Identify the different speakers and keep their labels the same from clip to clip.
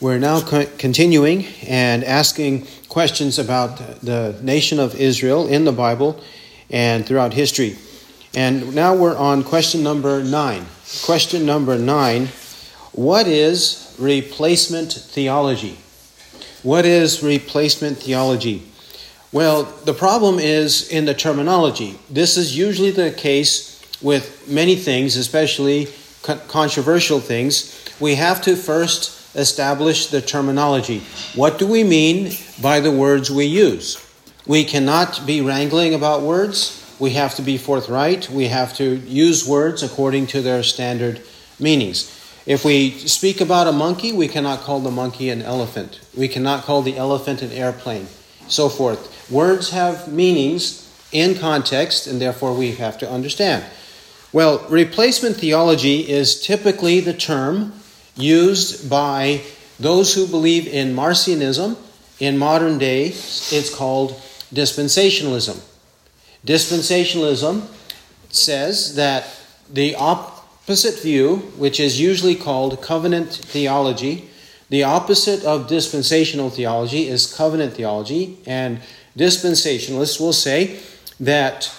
Speaker 1: We're now continuing and asking questions about the nation of Israel in the Bible and throughout history. And now we're on question number nine. Question number nine What is replacement theology? What is replacement theology? Well, the problem is in the terminology. This is usually the case with many things, especially controversial things. We have to first establish the terminology. What do we mean by the words we use? We cannot be wrangling about words. We have to be forthright. We have to use words according to their standard meanings. If we speak about a monkey, we cannot call the monkey an elephant. We cannot call the elephant an airplane, so forth. Words have meanings in context, and therefore we have to understand. Well, replacement theology is typically the term used by those who believe in Marcionism. In modern day, it's called dispensationalism. Dispensationalism says that the opposite view, which is usually called covenant theology, the opposite of dispensational theology is covenant theology, and dispensationalists will say that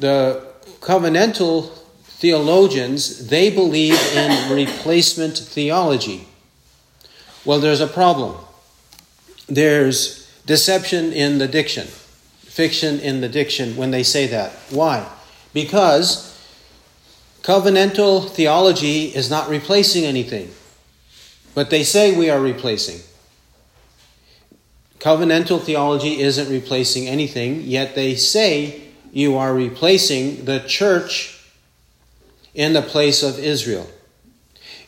Speaker 1: the covenantal theologians, they believe in replacement theology. Well, there's a problem. There's deception in the diction, fiction in the diction when they say that. Why? Because covenantal theology is not replacing anything, but they say we are replacing. Covenantal theology isn't replacing anything, yet they say you are replacing the church in the place of Israel.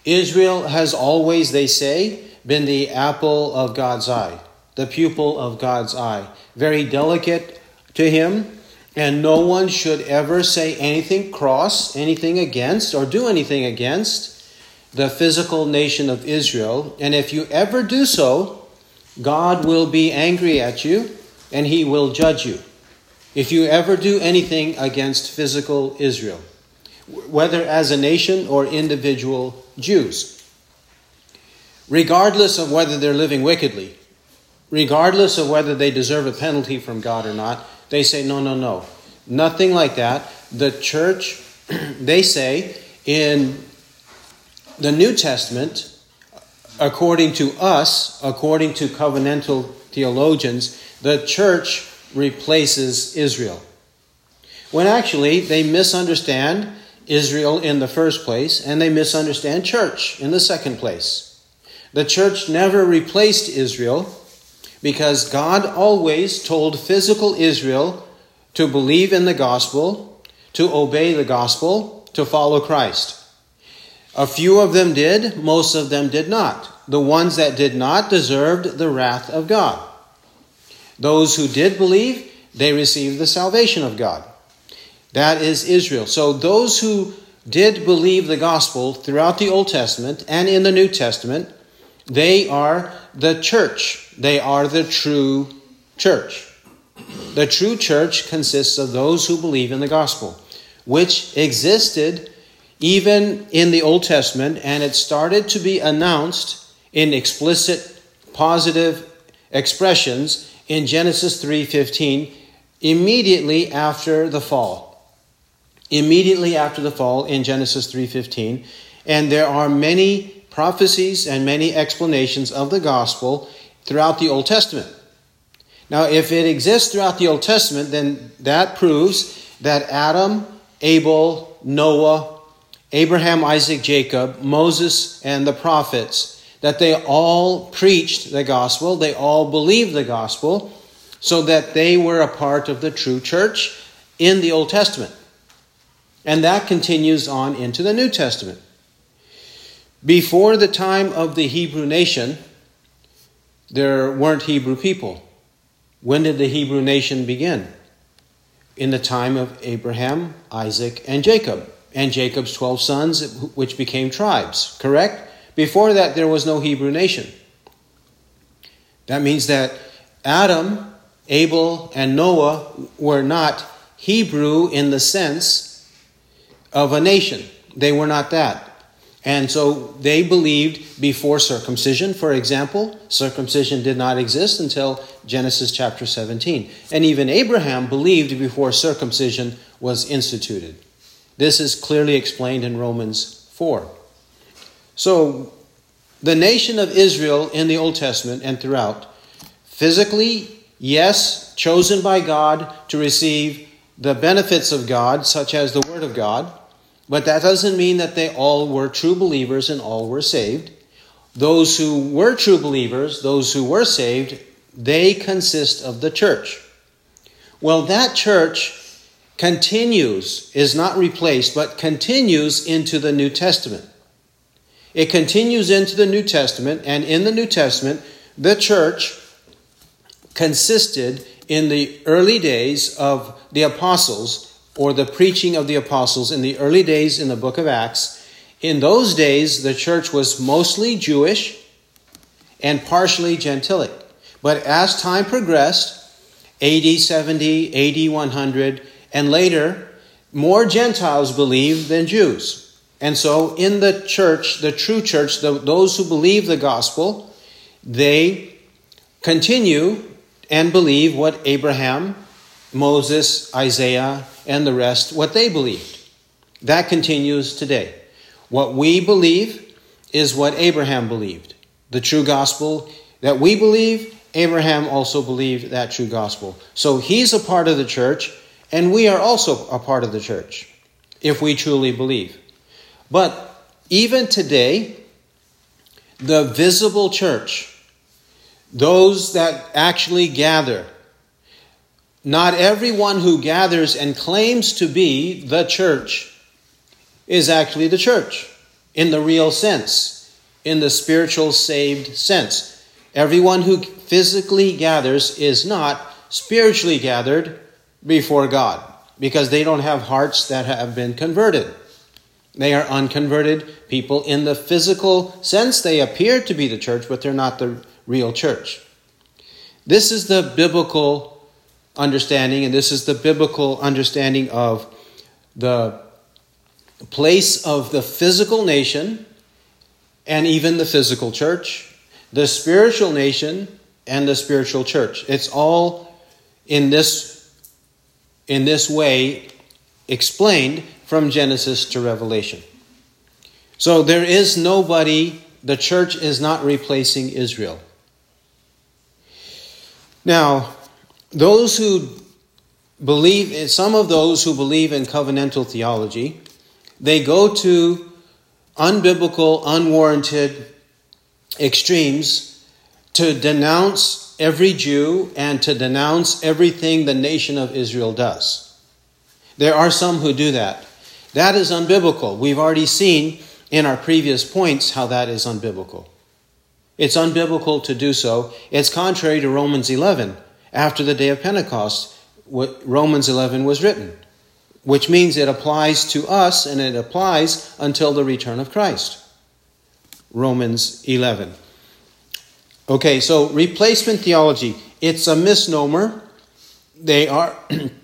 Speaker 1: Israel has always, they say, been the apple of God's eye, the pupil of God's eye, very delicate to him, and no one should ever say anything cross, anything against, or do anything against the physical nation of Israel. And if you ever do so, God will be angry at you and he will judge you. If you ever do anything against physical Israel whether as a nation or individual Jews. Regardless of whether they're living wickedly, regardless of whether they deserve a penalty from God or not, they say, no, no, no. Nothing like that. The church, they say in the New Testament, according to us, according to covenantal theologians, the church replaces Israel. When actually, they misunderstand Israel in the first place, and they misunderstand church in the second place. The church never replaced Israel because God always told physical Israel to believe in the gospel, to obey the gospel, to follow Christ. A few of them did, most of them did not. The ones that did not deserved the wrath of God. Those who did believe, they received the salvation of God. That is Israel. So those who did believe the gospel throughout the Old Testament and in the New Testament, they are the church. They are the true church. The true church consists of those who believe in the gospel, which existed even in the Old Testament, and it started to be announced in explicit positive expressions in Genesis 3:15 immediately after the fall immediately after the fall in Genesis 3:15, and there are many prophecies and many explanations of the gospel throughout the Old Testament. Now, if it exists throughout the Old Testament, then that proves that Adam, Abel, Noah, Abraham, Isaac, Jacob, Moses, and the prophets, that they all preached the gospel, they all believed the gospel, so that they were a part of the true church in the Old Testament. And that continues on into the New Testament. Before the time of the Hebrew nation, there weren't Hebrew people. When did the Hebrew nation begin? In the time of Abraham, Isaac, and Jacob, and Jacob's 12 sons, which became tribes, correct? Before that, there was no Hebrew nation. That means that Adam, Abel, and Noah were not Hebrew in the sense of a nation. They were not that. And so they believed before circumcision, for example, circumcision did not exist until Genesis chapter 17. And even Abraham believed before circumcision was instituted. This is clearly explained in Romans 4. So the nation of Israel in the Old Testament and throughout, physically, yes, chosen by God to receive the benefits of God, such as the Word of God but that doesn't mean that they all were true believers and all were saved. Those who were true believers, those who were saved, they consist of the church. Well, that church continues, is not replaced, but continues into the New Testament. It continues into the New Testament, and in the New Testament, the church consisted in the early days of the apostles or the preaching of the apostles in the early days in the book of Acts. In those days, the church was mostly Jewish and partially Gentilic. But as time progressed, AD 70, AD 100, and later, more Gentiles believed than Jews. And so, in the church, the true church, the, those who believe the gospel, they continue and believe what Abraham Moses, Isaiah, and the rest, what they believed. That continues today. What we believe is what Abraham believed. The true gospel that we believe, Abraham also believed that true gospel. So he's a part of the church, and we are also a part of the church if we truly believe. But even today, the visible church, those that actually gather, not everyone who gathers and claims to be the church is actually the church in the real sense, in the spiritual saved sense. Everyone who physically gathers is not spiritually gathered before God because they don't have hearts that have been converted. They are unconverted people in the physical sense. They appear to be the church, but they're not the real church. This is the biblical understanding, and this is the biblical understanding of the place of the physical nation and even the physical church, the spiritual nation and the spiritual church. It's all in this in this way explained from Genesis to Revelation. So there is nobody, the church is not replacing Israel. Now, those who believe, some of those who believe in covenantal theology, they go to unbiblical, unwarranted extremes to denounce every Jew and to denounce everything the nation of Israel does. There are some who do that. That is unbiblical. We've already seen in our previous points how that is unbiblical. It's unbiblical to do so. It's contrary to Romans 11, after the day of Pentecost, Romans 11 was written, which means it applies to us and it applies until the return of Christ. Romans 11. Okay, so replacement theology, it's a misnomer. They are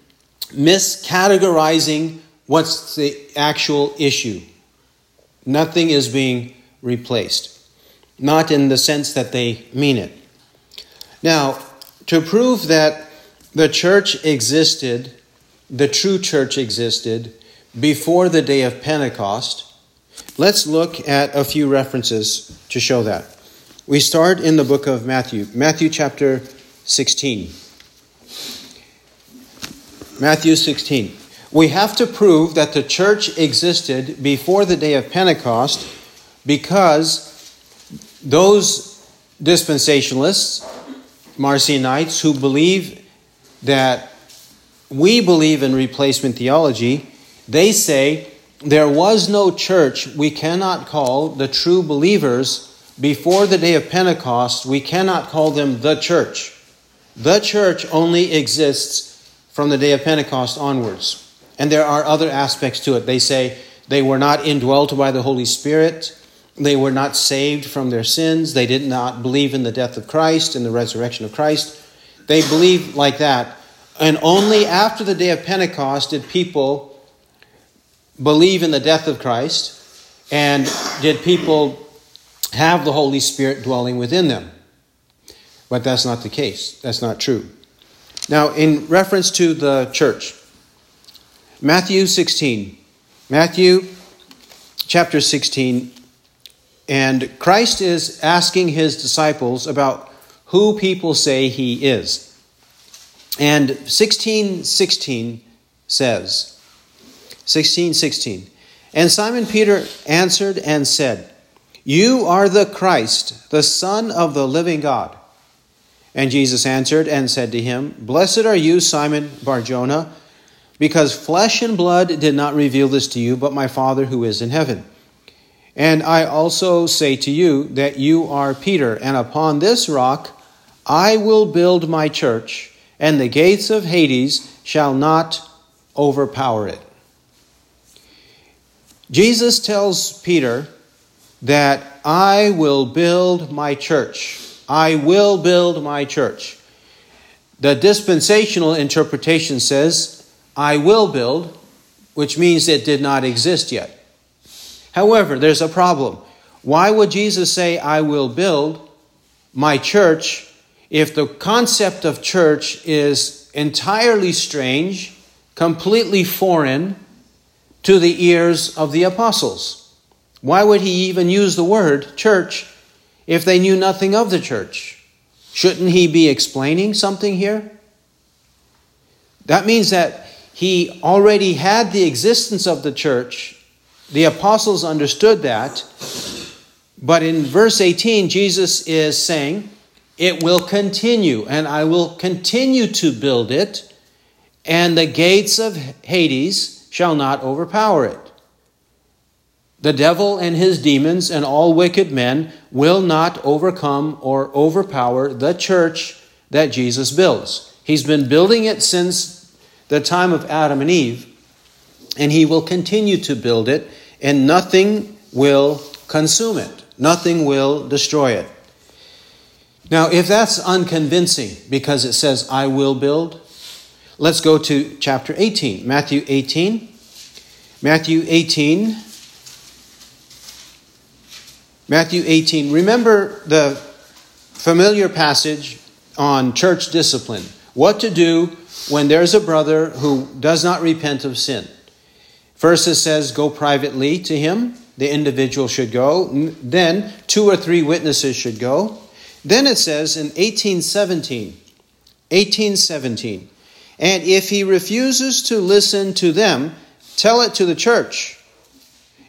Speaker 1: miscategorizing what's the actual issue. Nothing is being replaced, not in the sense that they mean it. Now, to prove that the church existed, the true church existed, before the day of Pentecost, let's look at a few references to show that. We start in the book of Matthew, Matthew chapter 16. Matthew 16. We have to prove that the church existed before the day of Pentecost because those dispensationalists Marcionites who believe that we believe in replacement theology, they say there was no church we cannot call the true believers before the day of Pentecost, we cannot call them the church. The church only exists from the day of Pentecost onwards. And there are other aspects to it. They say they were not indwelt by the Holy Spirit. They were not saved from their sins. They did not believe in the death of Christ and the resurrection of Christ. They believed like that. And only after the day of Pentecost did people believe in the death of Christ and did people have the Holy Spirit dwelling within them. But that's not the case. That's not true. Now, in reference to the church, Matthew 16, Matthew chapter 16, and Christ is asking his disciples about who people say he is. And 1616 says, 1616, and Simon Peter answered and said, You are the Christ, the Son of the living God. And Jesus answered and said to him, Blessed are you, Simon Barjona, because flesh and blood did not reveal this to you, but my Father who is in heaven. And I also say to you that you are Peter, and upon this rock I will build my church, and the gates of Hades shall not overpower it. Jesus tells Peter that I will build my church. I will build my church. The dispensational interpretation says, I will build, which means it did not exist yet. However, there's a problem. Why would Jesus say, I will build my church, if the concept of church is entirely strange, completely foreign to the ears of the apostles? Why would he even use the word church if they knew nothing of the church? Shouldn't he be explaining something here? That means that he already had the existence of the church the apostles understood that. But in verse 18, Jesus is saying, It will continue, and I will continue to build it, and the gates of Hades shall not overpower it. The devil and his demons and all wicked men will not overcome or overpower the church that Jesus builds. He's been building it since the time of Adam and Eve, and he will continue to build it and nothing will consume it, nothing will destroy it. Now, if that's unconvincing because it says, I will build, let's go to chapter 18, Matthew 18. Matthew 18. Matthew 18. Remember the familiar passage on church discipline. What to do when there's a brother who does not repent of sin. First, it says, go privately to him. The individual should go. Then, two or three witnesses should go. Then it says in 1817, 1817, and if he refuses to listen to them, tell it to the church.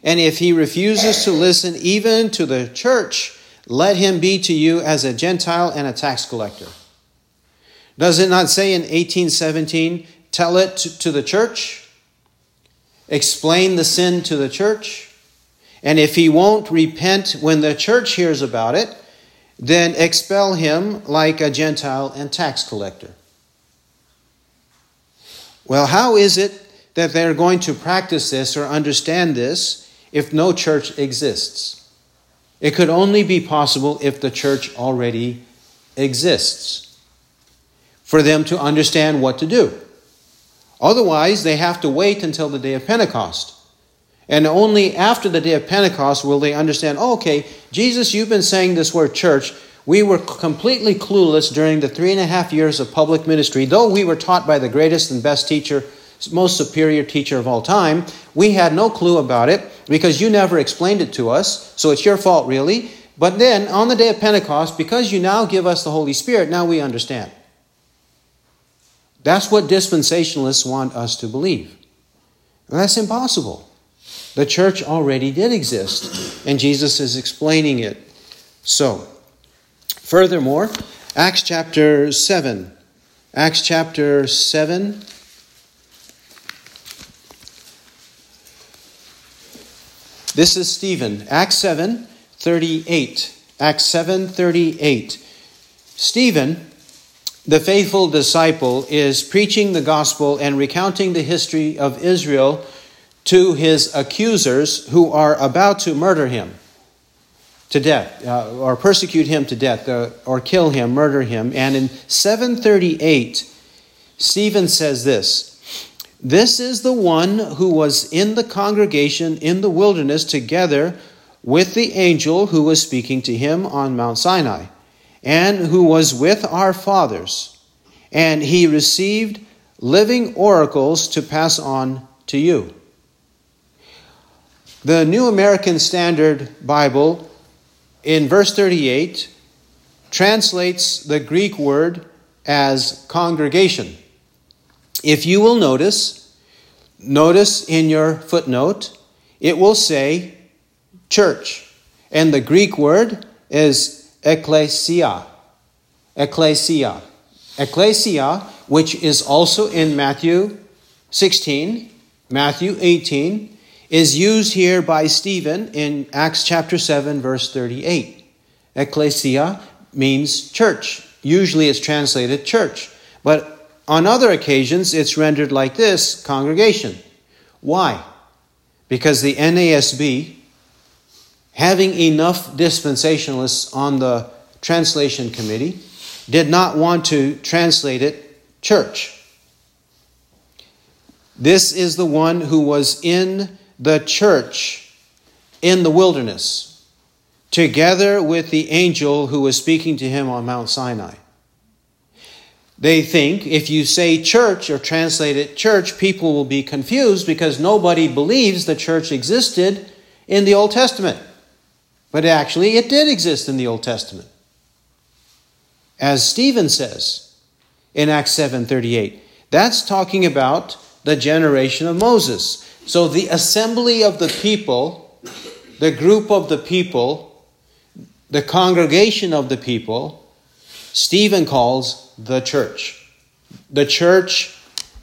Speaker 1: And if he refuses to listen even to the church, let him be to you as a Gentile and a tax collector. Does it not say in 1817, tell it to the church? explain the sin to the church. And if he won't repent when the church hears about it, then expel him like a Gentile and tax collector. Well, how is it that they're going to practice this or understand this if no church exists? It could only be possible if the church already exists for them to understand what to do. Otherwise, they have to wait until the day of Pentecost. And only after the day of Pentecost will they understand oh, okay, Jesus, you've been saying this word church. We were completely clueless during the three and a half years of public ministry, though we were taught by the greatest and best teacher, most superior teacher of all time. We had no clue about it because you never explained it to us, so it's your fault, really. But then on the day of Pentecost, because you now give us the Holy Spirit, now we understand. That's what dispensationalists want us to believe. And that's impossible. The church already did exist, and Jesus is explaining it. So, furthermore, Acts chapter 7. Acts chapter 7. This is Stephen. Acts 7 38. Acts 7 38. Stephen, the faithful disciple is preaching the gospel and recounting the history of Israel to his accusers who are about to murder him to death uh, or persecute him to death uh, or kill him murder him and in 738 stephen says this this is the one who was in the congregation in the wilderness together with the angel who was speaking to him on mount sinai and who was with our fathers, and he received living oracles to pass on to you. The New American Standard Bible, in verse 38, translates the Greek word as congregation. If you will notice, notice in your footnote, it will say church. And the Greek word is ecclesia. Ecclesia. Ecclesia, which is also in Matthew 16, Matthew 18, is used here by Stephen in Acts chapter 7, verse 38. Ecclesia means church. Usually it's translated church, but on other occasions it's rendered like this congregation. Why? Because the NASB, having enough dispensationalists on the translation committee, did not want to translate it church. This is the one who was in the church in the wilderness, together with the angel who was speaking to him on Mount Sinai. They think if you say church or translate it church, people will be confused because nobody believes the church existed in the Old Testament. But actually, it did exist in the Old Testament. As Stephen says in Acts 7:38, that's talking about the generation of Moses. So the assembly of the people, the group of the people, the congregation of the people, Stephen calls the church. The church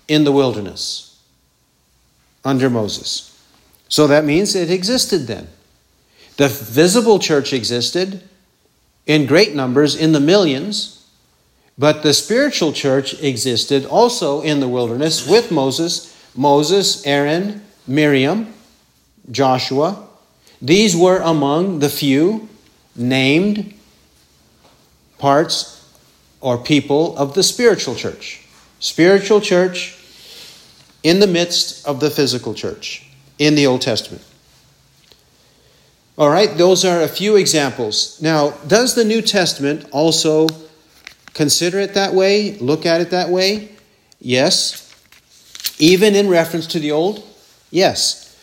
Speaker 1: in the wilderness under Moses. So that means it existed then. The visible church existed in great numbers, in the millions, but the spiritual church existed also in the wilderness with Moses, Moses, Aaron, Miriam, Joshua. These were among the few named parts or people of the spiritual church. Spiritual church in the midst of the physical church in the Old Testament. All right, those are a few examples. Now, does the New Testament also consider it that way, look at it that way? Yes. Even in reference to the Old? Yes.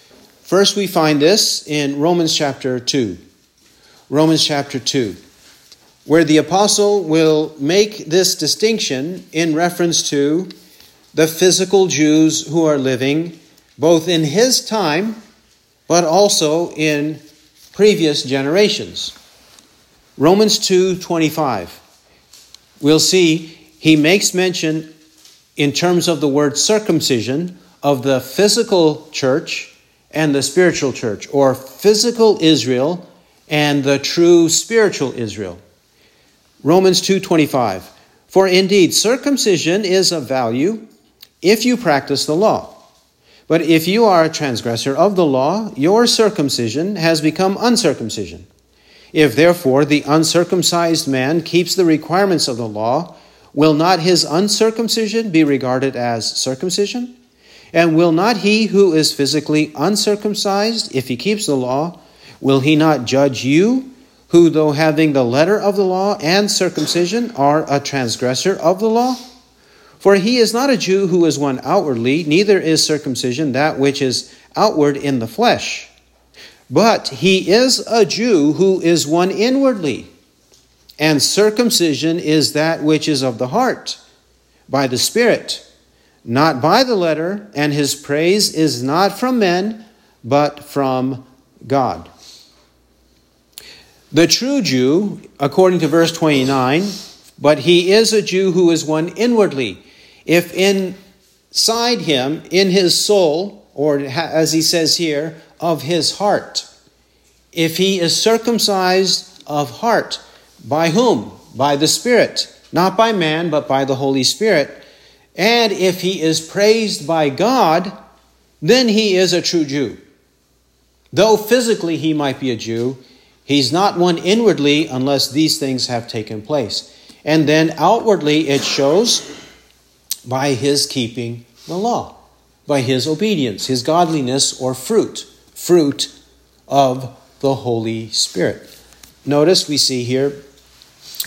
Speaker 1: First, we find this in Romans chapter 2. Romans chapter 2, where the apostle will make this distinction in reference to the physical Jews who are living both in his time but also in previous generations. Romans 2:25. We'll see he makes mention in terms of the word circumcision of the physical church and the spiritual church or physical Israel and the true spiritual Israel. Romans 2:25. For indeed circumcision is of value if you practice the law. But if you are a transgressor of the law, your circumcision has become uncircumcision. If therefore the uncircumcised man keeps the requirements of the law, will not his uncircumcision be regarded as circumcision? And will not he who is physically uncircumcised, if he keeps the law, will he not judge you, who though having the letter of the law and circumcision are a transgressor of the law? For he is not a Jew who is one outwardly, neither is circumcision that which is outward in the flesh. But he is a Jew who is one inwardly, and circumcision is that which is of the heart, by the Spirit, not by the letter, and his praise is not from men, but from God. The true Jew, according to verse 29, but he is a Jew who is one inwardly. If inside him, in his soul, or as he says here, of his heart, if he is circumcised of heart, by whom? By the Spirit, not by man, but by the Holy Spirit. And if he is praised by God, then he is a true Jew. Though physically he might be a Jew, he's not one inwardly unless these things have taken place. And then outwardly it shows by his keeping the law, by his obedience, his godliness or fruit, fruit of the Holy Spirit. Notice we see here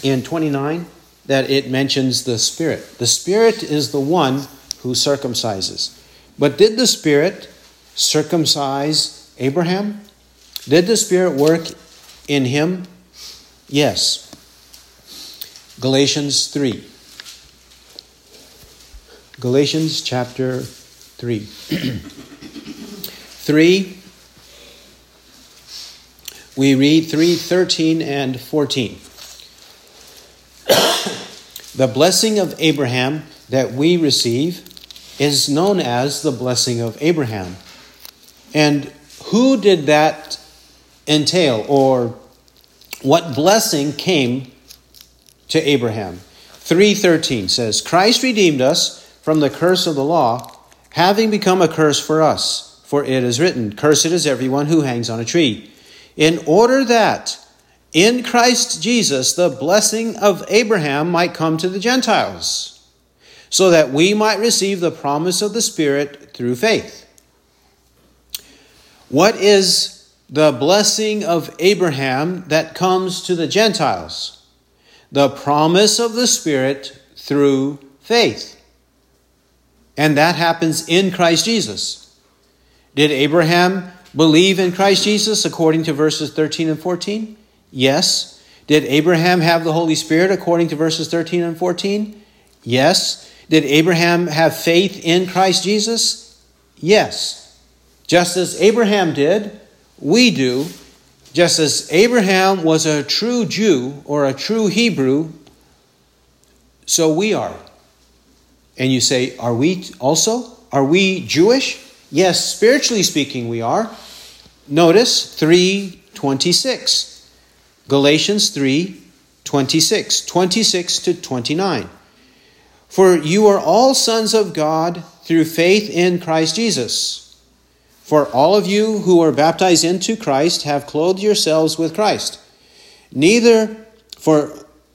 Speaker 1: in 29 that it mentions the Spirit. The Spirit is the one who circumcises. But did the Spirit circumcise Abraham? Did the Spirit work in him? Yes. Galatians 3 Galatians chapter 3. 3 we read 3:13 and 14. the blessing of Abraham that we receive is known as the blessing of Abraham. And who did that entail or what blessing came to Abraham? 3:13 says, "Christ redeemed us from the curse of the law, having become a curse for us. For it is written, Cursed is everyone who hangs on a tree. In order that in Christ Jesus the blessing of Abraham might come to the Gentiles, so that we might receive the promise of the Spirit through faith. What is the blessing of Abraham that comes to the Gentiles? The promise of the Spirit through faith. And that happens in Christ Jesus. Did Abraham believe in Christ Jesus according to verses 13 and 14? Yes. Did Abraham have the Holy Spirit according to verses 13 and 14? Yes. Did Abraham have faith in Christ Jesus? Yes. Just as Abraham did, we do. Just as Abraham was a true Jew or a true Hebrew, so we are. And you say, Are we also? Are we Jewish? Yes, spiritually speaking, we are. Notice 326. Galatians 3 26, 26 to 29. For you are all sons of God through faith in Christ Jesus. For all of you who are baptized into Christ have clothed yourselves with Christ. Neither for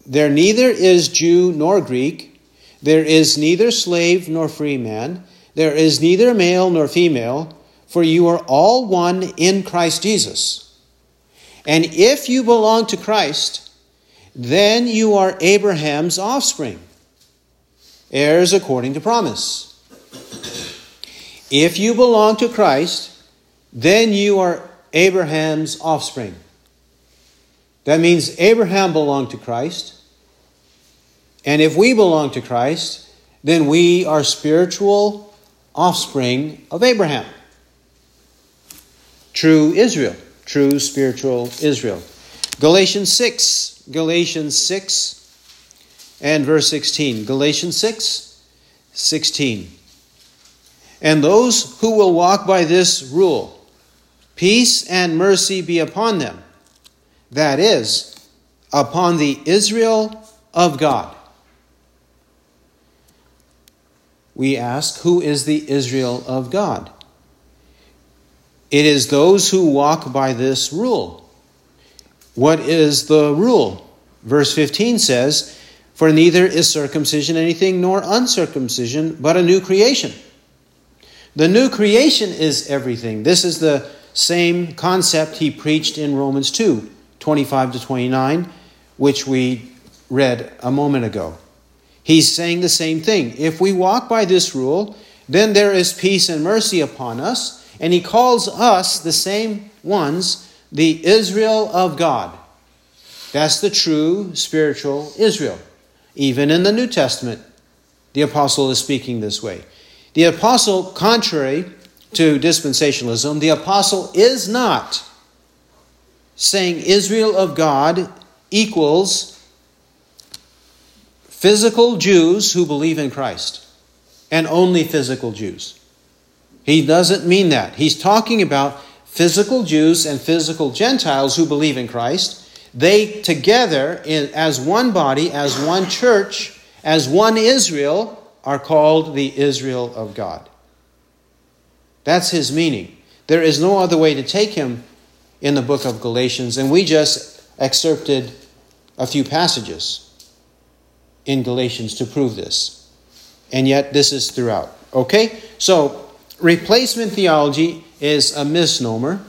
Speaker 1: there neither is Jew nor Greek, there is neither slave nor free man, there is neither male nor female, for you are all one in Christ Jesus. And if you belong to Christ, then you are Abraham's offspring, heirs according to promise. If you belong to Christ, then you are Abraham's offspring. That means Abraham belonged to Christ. And if we belong to Christ, then we are spiritual offspring of Abraham. True Israel, true spiritual Israel. Galatians 6, Galatians 6 and verse 16. Galatians 6, 16. And those who will walk by this rule, peace and mercy be upon them. That is, upon the Israel of God. we ask, who is the Israel of God? It is those who walk by this rule. What is the rule? Verse 15 says, For neither is circumcision anything nor uncircumcision, but a new creation. The new creation is everything. This is the same concept he preached in Romans 2 25 to 29, which we read a moment ago. He's saying the same thing. If we walk by this rule, then there is peace and mercy upon us. And he calls us, the same ones, the Israel of God. That's the true spiritual Israel. Even in the New Testament, the apostle is speaking this way. The apostle, contrary to dispensationalism, the apostle is not saying Israel of God equals physical Jews who believe in Christ, and only physical Jews. He doesn't mean that. He's talking about physical Jews and physical Gentiles who believe in Christ. They together, in, as one body, as one church, as one Israel, are called the Israel of God. That's his meaning. There is no other way to take him in the book of Galatians, and we just excerpted a few passages in Galatians to prove this. And yet, this is throughout. Okay? So, replacement theology is a misnomer.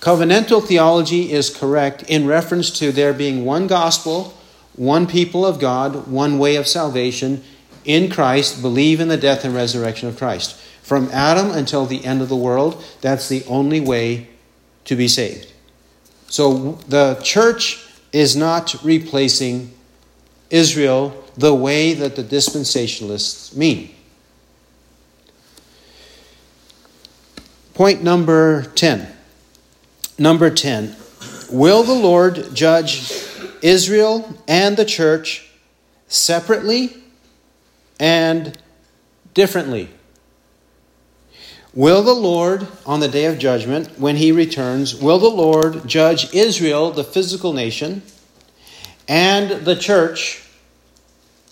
Speaker 1: Covenantal theology is correct in reference to there being one gospel, one people of God, one way of salvation in Christ, believe in the death and resurrection of Christ. From Adam until the end of the world, that's the only way to be saved. So the church is not replacing Israel the way that the dispensationalists mean. Point number 10. Number 10. Will the Lord judge Israel and the church separately and differently? Will the Lord, on the day of judgment, when he returns, will the Lord judge Israel, the physical nation, and the church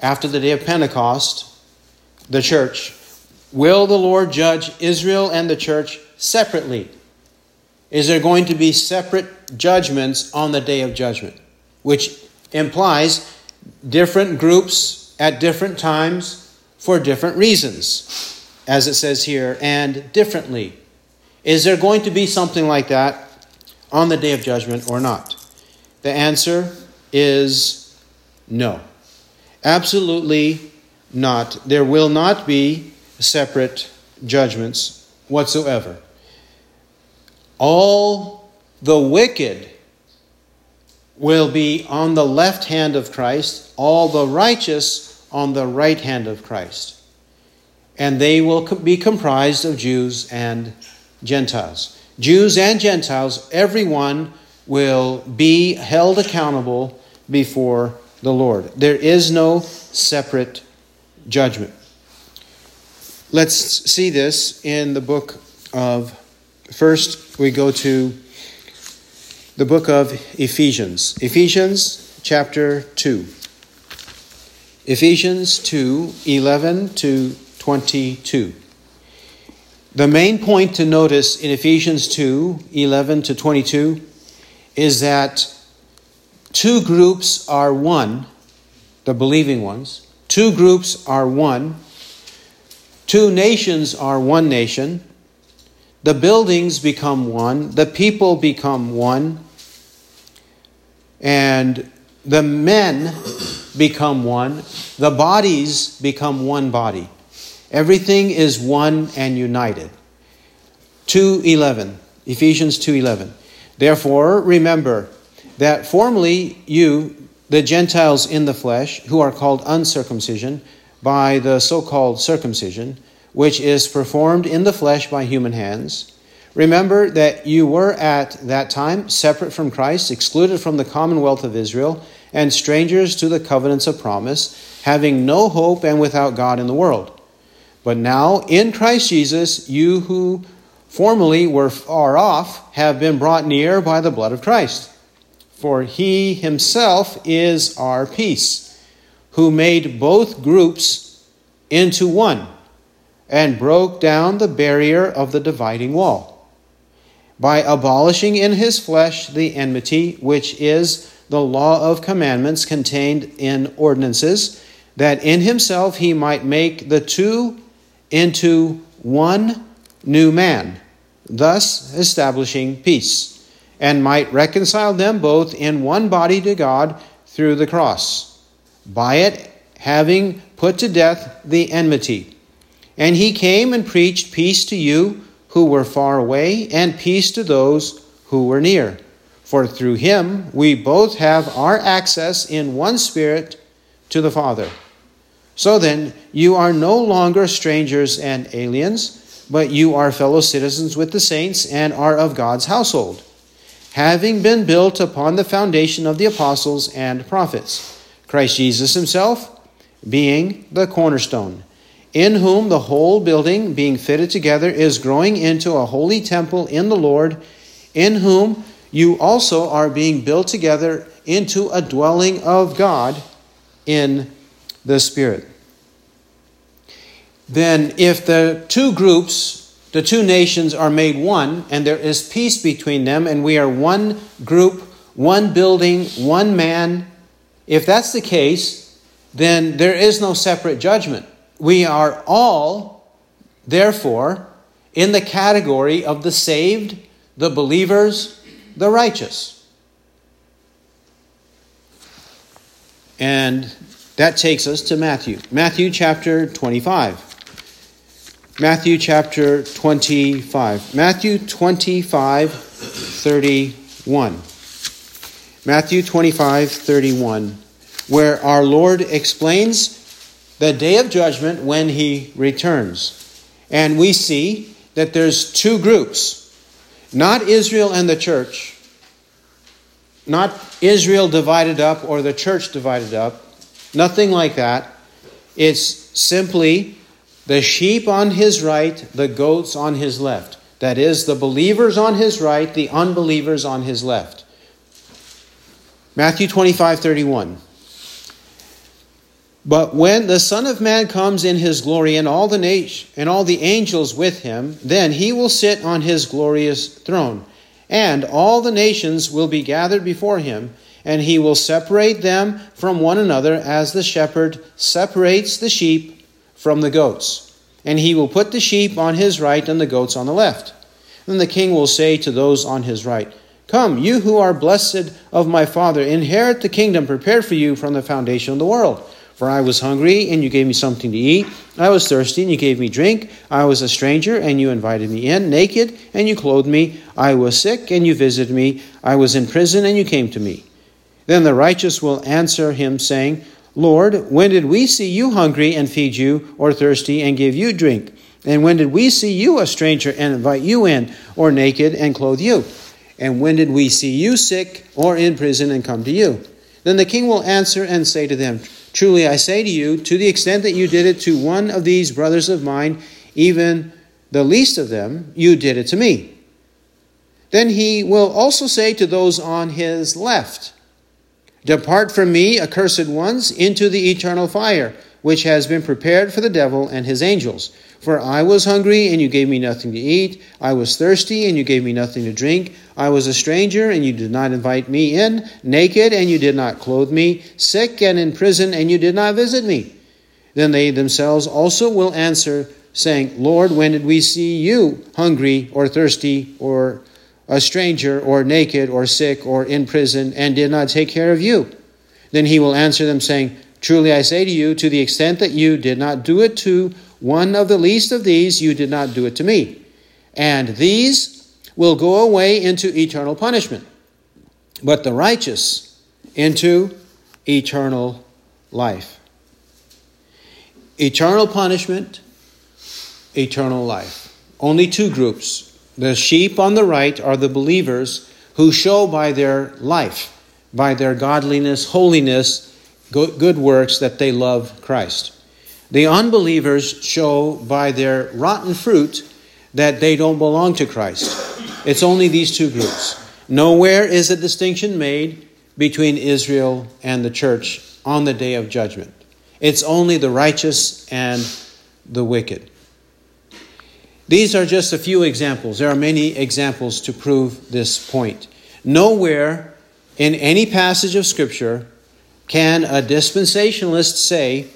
Speaker 1: after the day of Pentecost, the church, will the Lord judge Israel and the church separately? Is there going to be separate judgments on the day of judgment? Which implies different groups at different times for different reasons, as it says here, and differently. Is there going to be something like that on the day of judgment or not? The answer is no. Absolutely not. There will not be separate judgments whatsoever. All the wicked will be on the left hand of Christ, all the righteous on the right hand of Christ. And they will be comprised of Jews and Gentiles. Jews and Gentiles, everyone will be held accountable before the Lord. There is no separate judgment. Let's see this in the book of first we go to the book of Ephesians. Ephesians chapter 2. Ephesians 2 11 to 22. The main point to notice in Ephesians 2 11 to 22 is that two groups are one, the believing ones. Two groups are one. Two nations are one nation. The buildings become one. The people become one. And the men become one. The bodies become one body. Everything is one and united. 2:11 Ephesians 2:11 Therefore remember that formerly you, the Gentiles in the flesh, who are called uncircumcision by the so called circumcision, which is performed in the flesh by human hands, remember that you were at that time separate from Christ, excluded from the commonwealth of Israel, and strangers to the covenants of promise, having no hope and without God in the world. But now, in Christ Jesus, you who formerly were far off have been brought near by the blood of Christ for he himself is our peace, who made both groups into one and broke down the barrier of the dividing wall by abolishing in his flesh the enmity, which is the law of commandments contained in ordinances, that in himself he might make the two into one new man, thus establishing peace and might reconcile them both in one body to God through the cross, by it having put to death the enmity. And he came and preached peace to you who were far away, and peace to those who were near. For through him we both have our access in one spirit to the Father. So then, you are no longer strangers and aliens, but you are fellow citizens with the saints and are of God's household having been built upon the foundation of the apostles and prophets, Christ Jesus himself being the cornerstone, in whom the whole building being fitted together is growing into a holy temple in the Lord, in whom you also are being built together into a dwelling of God in the Spirit. Then, if the two groups the two nations are made one, and there is peace between them, and we are one group, one building, one man. If that's the case, then there is no separate judgment. We are all, therefore, in the category of the saved, the believers, the righteous. And that takes us to Matthew. Matthew chapter 25. Matthew chapter 25. Matthew 25, 31. Matthew 25, 31, where our Lord explains the day of judgment when he returns. And we see that there's two groups not Israel and the church, not Israel divided up or the church divided up, nothing like that. It's simply the sheep on his right, the goats on his left. That is, the believers on his right, the unbelievers on his left. Matthew 25, 31. But when the Son of Man comes in his glory and all the nat- and all the angels with him, then he will sit on his glorious throne, and all the nations will be gathered before him, and he will separate them from one another as the shepherd separates the sheep from the goats. And he will put the sheep on his right and the goats on the left. Then the king will say to those on his right, Come, you who are blessed of my Father, inherit the kingdom prepared for you from the foundation of the world. For I was hungry, and you gave me something to eat. I was thirsty, and you gave me drink. I was a stranger, and you invited me in. Naked, and you clothed me. I was sick, and you visited me. I was in prison, and you came to me. Then the righteous will answer him, saying, Lord, when did we see you hungry and feed you, or thirsty and give you drink? And when did we see you a stranger and invite you in, or naked and clothe you? And when did we see you sick or in prison and come to you? Then the king will answer and say to them, Truly I say to you, to the extent that you did it to one of these brothers of mine, even the least of them, you did it to me. Then he will also say to those on his left, Depart from me, accursed ones, into the eternal fire, which has been prepared for the devil and his angels. For I was hungry, and you gave me nothing to eat. I was thirsty, and you gave me nothing to drink. I was a stranger, and you did not invite me in. Naked, and you did not clothe me. Sick, and in prison, and you did not visit me. Then they themselves also will answer, saying, Lord, when did we see you hungry, or thirsty, or a stranger or naked or sick or in prison and did not take care of you? Then he will answer them, saying, Truly I say to you, to the extent that you did not do it to one of the least of these, you did not do it to me. And these will go away into eternal punishment, but the righteous into eternal life. Eternal punishment, eternal life. Only two groups the sheep on the right are the believers who show by their life, by their godliness, holiness, good works that they love Christ. The unbelievers show by their rotten fruit that they don't belong to Christ. It's only these two groups. Nowhere is a distinction made between Israel and the church on the day of judgment. It's only the righteous and the wicked. These are just a few examples. There are many examples to prove this point. Nowhere in any passage of Scripture can a dispensationalist say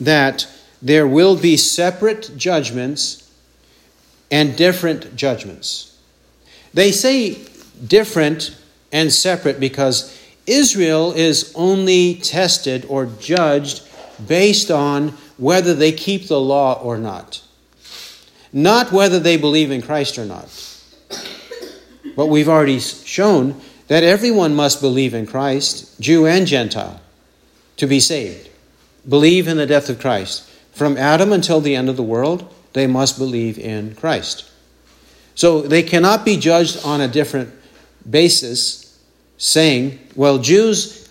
Speaker 1: that there will be separate judgments and different judgments. They say different and separate because Israel is only tested or judged based on whether they keep the law or not not whether they believe in Christ or not. But we've already shown that everyone must believe in Christ, Jew and Gentile, to be saved. Believe in the death of Christ. From Adam until the end of the world, they must believe in Christ. So they cannot be judged on a different basis, saying, well, Jews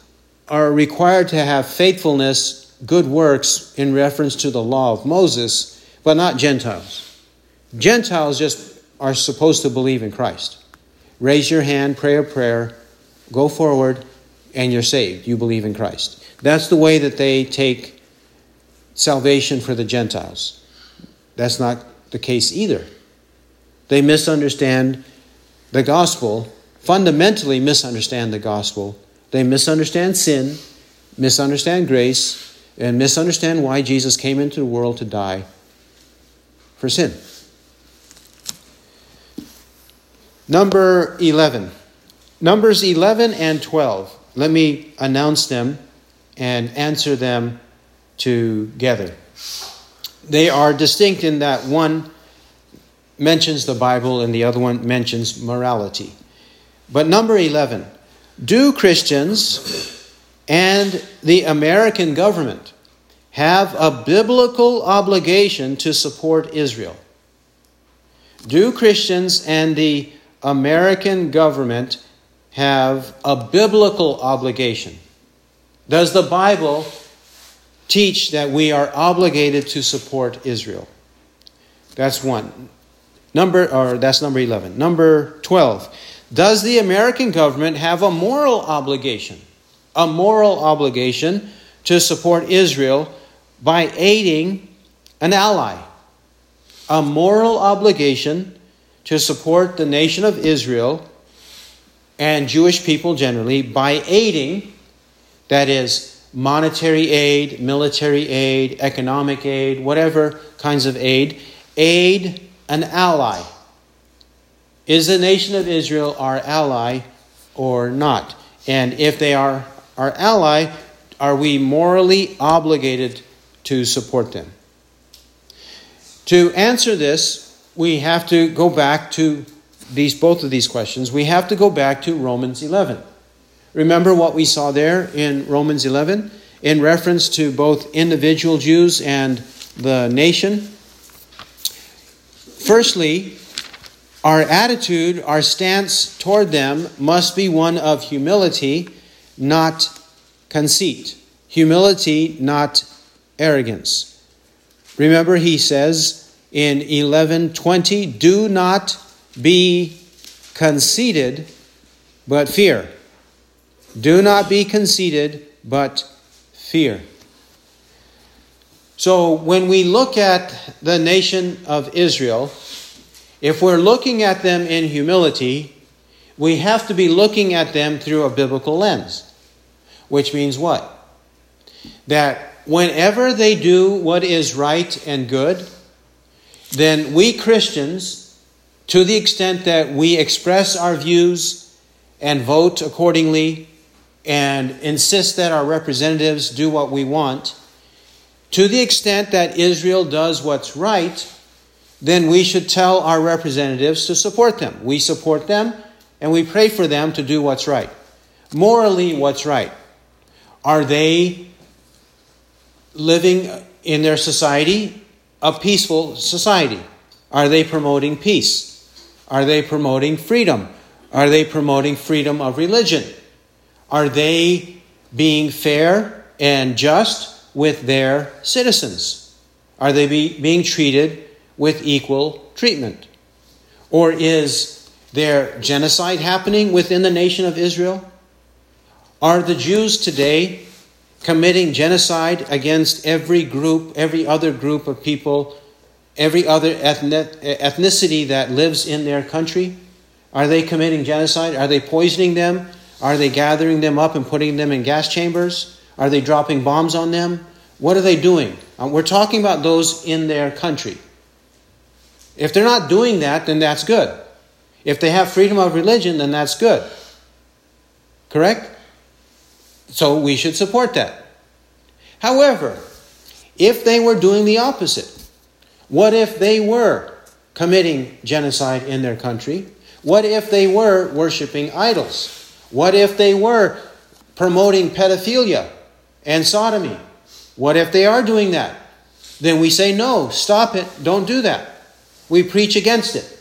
Speaker 1: are required to have faithfulness, good works in reference to the law of Moses, but not Gentiles. Gentiles just are supposed to believe in Christ. Raise your hand, pray a prayer, go forward, and you're saved. You believe in Christ. That's the way that they take salvation for the Gentiles. That's not the case either. They misunderstand the gospel, fundamentally misunderstand the gospel. They misunderstand sin, misunderstand grace, and misunderstand why Jesus came into the world to die for sin. Number 11. Numbers 11 and 12. Let me announce them and answer them together. They are distinct in that one mentions the Bible and the other one mentions morality. But number 11 do Christians and the American government have a biblical obligation to support Israel? Do Christians and the American government have a biblical obligation? Does the Bible teach that we are obligated to support Israel? That's one. Number or that's number 11. Number 12. Does the American government have a moral obligation? A moral obligation to support Israel by aiding an ally. A moral obligation to support the nation of Israel and Jewish people generally by aiding, that is, monetary aid, military aid, economic aid, whatever kinds of aid, aid an ally. Is the nation of Israel our ally or not? And if they are our ally, are we morally obligated to support them? To answer this, we have to go back to these both of these questions. We have to go back to Romans 11. Remember what we saw there in Romans 11 in reference to both individual Jews and the nation. Firstly, our attitude, our stance toward them must be one of humility, not conceit. Humility, not arrogance. Remember, he says, in 11:20, do not be conceited, but fear. Do not be conceited, but fear. So when we look at the nation of Israel, if we're looking at them in humility, we have to be looking at them through a biblical lens, which means what? That whenever they do what is right and good, then we Christians, to the extent that we express our views and vote accordingly and insist that our representatives do what we want, to the extent that Israel does what's right, then we should tell our representatives to support them. We support them and we pray for them to do what's right. Morally, what's right? Are they living in their society a peaceful society? Are they promoting peace? Are they promoting freedom? Are they promoting freedom of religion? Are they being fair and just with their citizens? Are they be, being treated with equal treatment? Or is there genocide happening within the nation of Israel? Are the Jews today committing genocide against every group, every other group of people, every other ethnicity that lives in their country? Are they committing genocide? Are they poisoning them? Are they gathering them up and putting them in gas chambers? Are they dropping bombs on them? What are they doing? Uh, we're talking about those in their country. If they're not doing that, then that's good. If they have freedom of religion, then that's good. Correct? So we should support that. However, if they were doing the opposite, what if they were committing genocide in their country? What if they were worshiping idols? What if they were promoting pedophilia and sodomy? What if they are doing that? Then we say, no, stop it, don't do that. We preach against it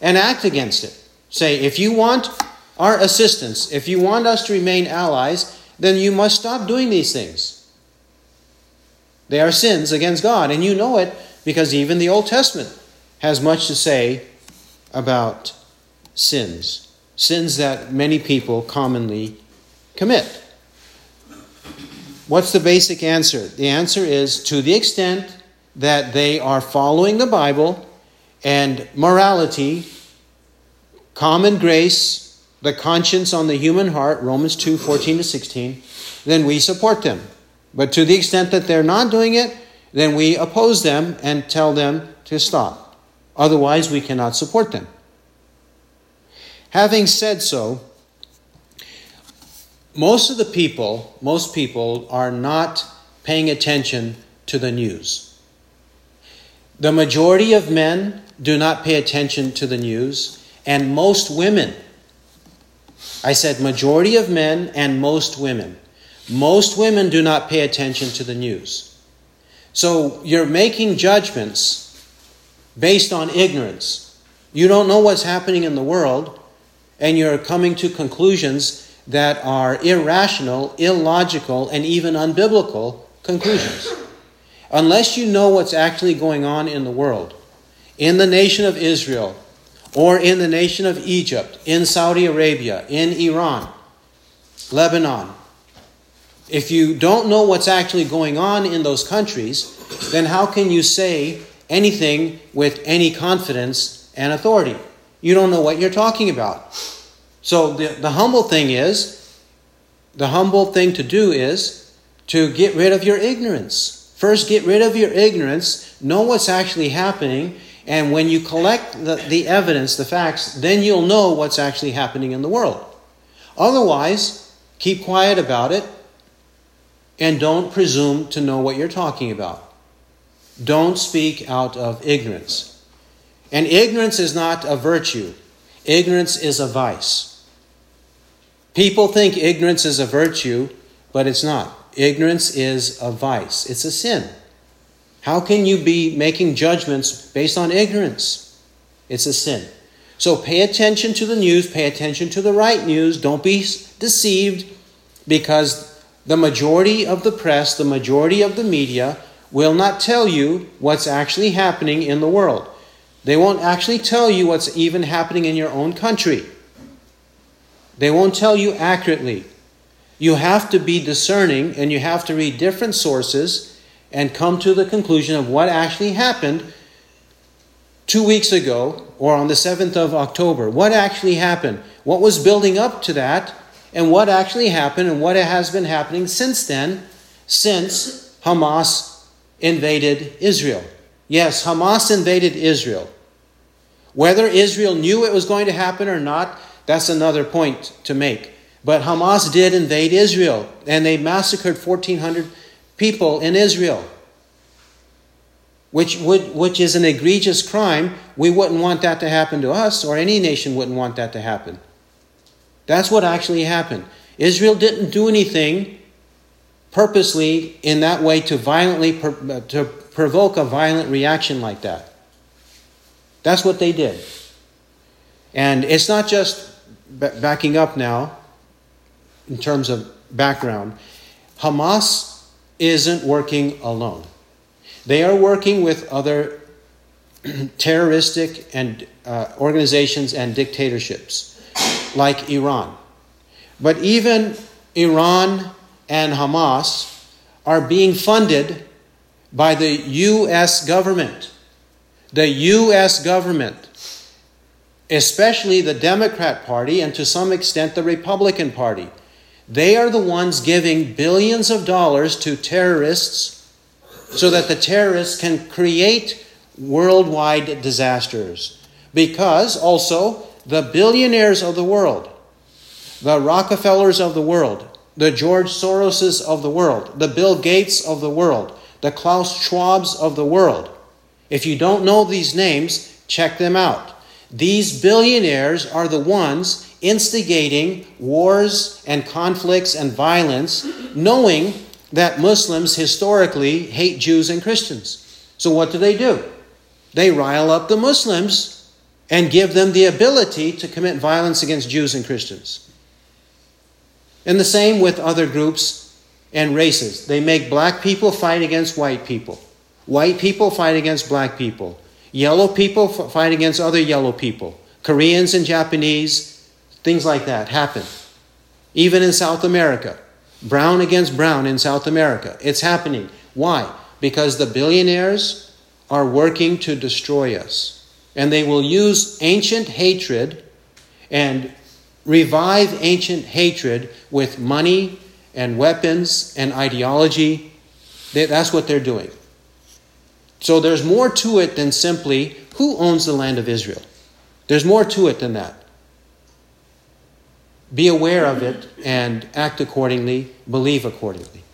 Speaker 1: and act against it. Say, if you want our assistance, if you want us to remain allies, then you must stop doing these things. They are sins against God, and you know it because even the Old Testament has much to say about sins, sins that many people commonly commit. What's the basic answer? The answer is to the extent that they are following the Bible and morality, common grace, the conscience on the human heart, Romans 2 14 to 16, then we support them. But to the extent that they're not doing it, then we oppose them and tell them to stop. Otherwise, we cannot support them. Having said so, most of the people, most people are not paying attention to the news. The majority of men do not pay attention to the news, and most women I said majority of men and most women. Most women do not pay attention to the news. So you're making judgments based on ignorance. You don't know what's happening in the world, and you're coming to conclusions that are irrational, illogical, and even unbiblical conclusions. Unless you know what's actually going on in the world, in the nation of Israel, or in the nation of Egypt, in Saudi Arabia, in Iran, Lebanon. If you don't know what's actually going on in those countries, then how can you say anything with any confidence and authority? You don't know what you're talking about. So the, the humble thing is, the humble thing to do is to get rid of your ignorance. First, get rid of your ignorance, know what's actually happening, and when you collect the, the evidence, the facts, then you'll know what's actually happening in the world. Otherwise, keep quiet about it and don't presume to know what you're talking about. Don't speak out of ignorance. And ignorance is not a virtue, ignorance is a vice. People think ignorance is a virtue, but it's not. Ignorance is a vice, it's a sin. How can you be making judgments based on ignorance? It's a sin. So pay attention to the news, pay attention to the right news. Don't be deceived because the majority of the press, the majority of the media will not tell you what's actually happening in the world. They won't actually tell you what's even happening in your own country. They won't tell you accurately. You have to be discerning and you have to read different sources and come to the conclusion of what actually happened two weeks ago or on the 7th of October. What actually happened? What was building up to that? And what actually happened and what has been happening since then, since Hamas invaded Israel? Yes, Hamas invaded Israel. Whether Israel knew it was going to happen or not, that's another point to make. But Hamas did invade Israel, and they massacred 1,400 people in Israel, which, would, which is an egregious crime. We wouldn't want that to happen to us, or any nation wouldn't want that to happen. That's what actually happened. Israel didn't do anything purposely in that way to violently to provoke a violent reaction like that. That's what they did. And it's not just backing up now in terms of background. Hamas isn't working alone. They are working with other terroristic and uh, organizations and dictatorships like Iran. But even Iran and Hamas are being funded by the US government. The US government, especially the Democrat Party and to some extent the Republican Party, they are the ones giving billions of dollars to terrorists so that the terrorists can create worldwide disasters. Because also, the billionaires of the world, the Rockefellers of the world, the George Soroses of the world, the Bill Gates of the world, the Klaus Schwabs of the world. If you don't know these names, check them out. These billionaires are the ones instigating wars and conflicts and violence, knowing that Muslims historically hate Jews and Christians. So, what do they do? They rile up the Muslims and give them the ability to commit violence against Jews and Christians. And the same with other groups and races. They make black people fight against white people, white people fight against black people, yellow people fight against other yellow people, Koreans and Japanese, Things like that happen. Even in South America, brown against brown in South America. It's happening. Why? Because the billionaires are working to destroy us. And they will use ancient hatred and revive ancient hatred with money and weapons and ideology. That's what they're doing. So there's more to it than simply who owns the land of Israel. There's more to it than that be aware of it and act accordingly, believe accordingly.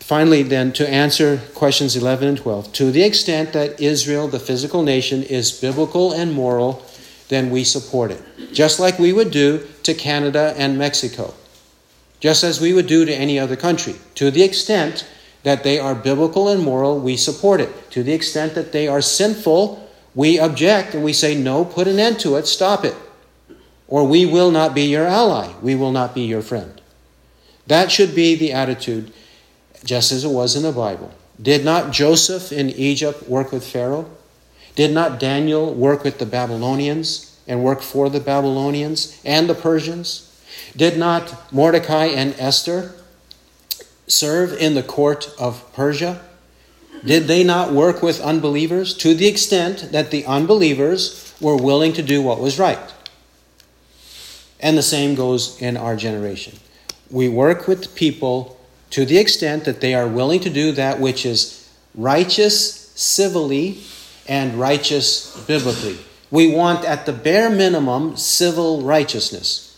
Speaker 1: Finally, then, to answer questions 11 and 12, to the extent that Israel, the physical nation, is biblical and moral, then we support it, just like we would do to Canada and Mexico, just as we would do to any other country. To the extent that they are biblical and moral, we support it. To the extent that they are sinful, we object and we say, no, put an end to it, stop it or we will not be your ally. We will not be your friend. That should be the attitude, just as it was in the Bible. Did not Joseph in Egypt work with Pharaoh? Did not Daniel work with the Babylonians and work for the Babylonians and the Persians? Did not Mordecai and Esther serve in the court of Persia? Did they not work with unbelievers to the extent that the unbelievers were willing to do what was right? And the same goes in our generation. We work with people to the extent that they are willing to do that which is righteous civilly and righteous biblically. We want, at the bare minimum, civil righteousness,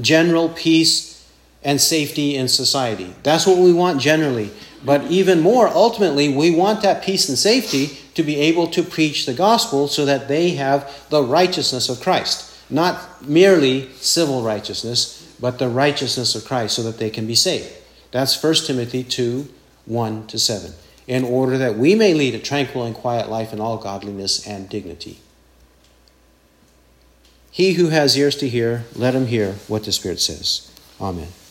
Speaker 1: general peace and safety in society. That's what we want generally. But even more, ultimately, we want that peace and safety to be able to preach the gospel so that they have the righteousness of Christ not merely civil righteousness, but the righteousness of Christ, so that they can be saved. That's 1 Timothy 2 1 to 7. In order that we may lead a tranquil and quiet life in all godliness and dignity. He who has ears to hear, let him hear what the Spirit says. Amen.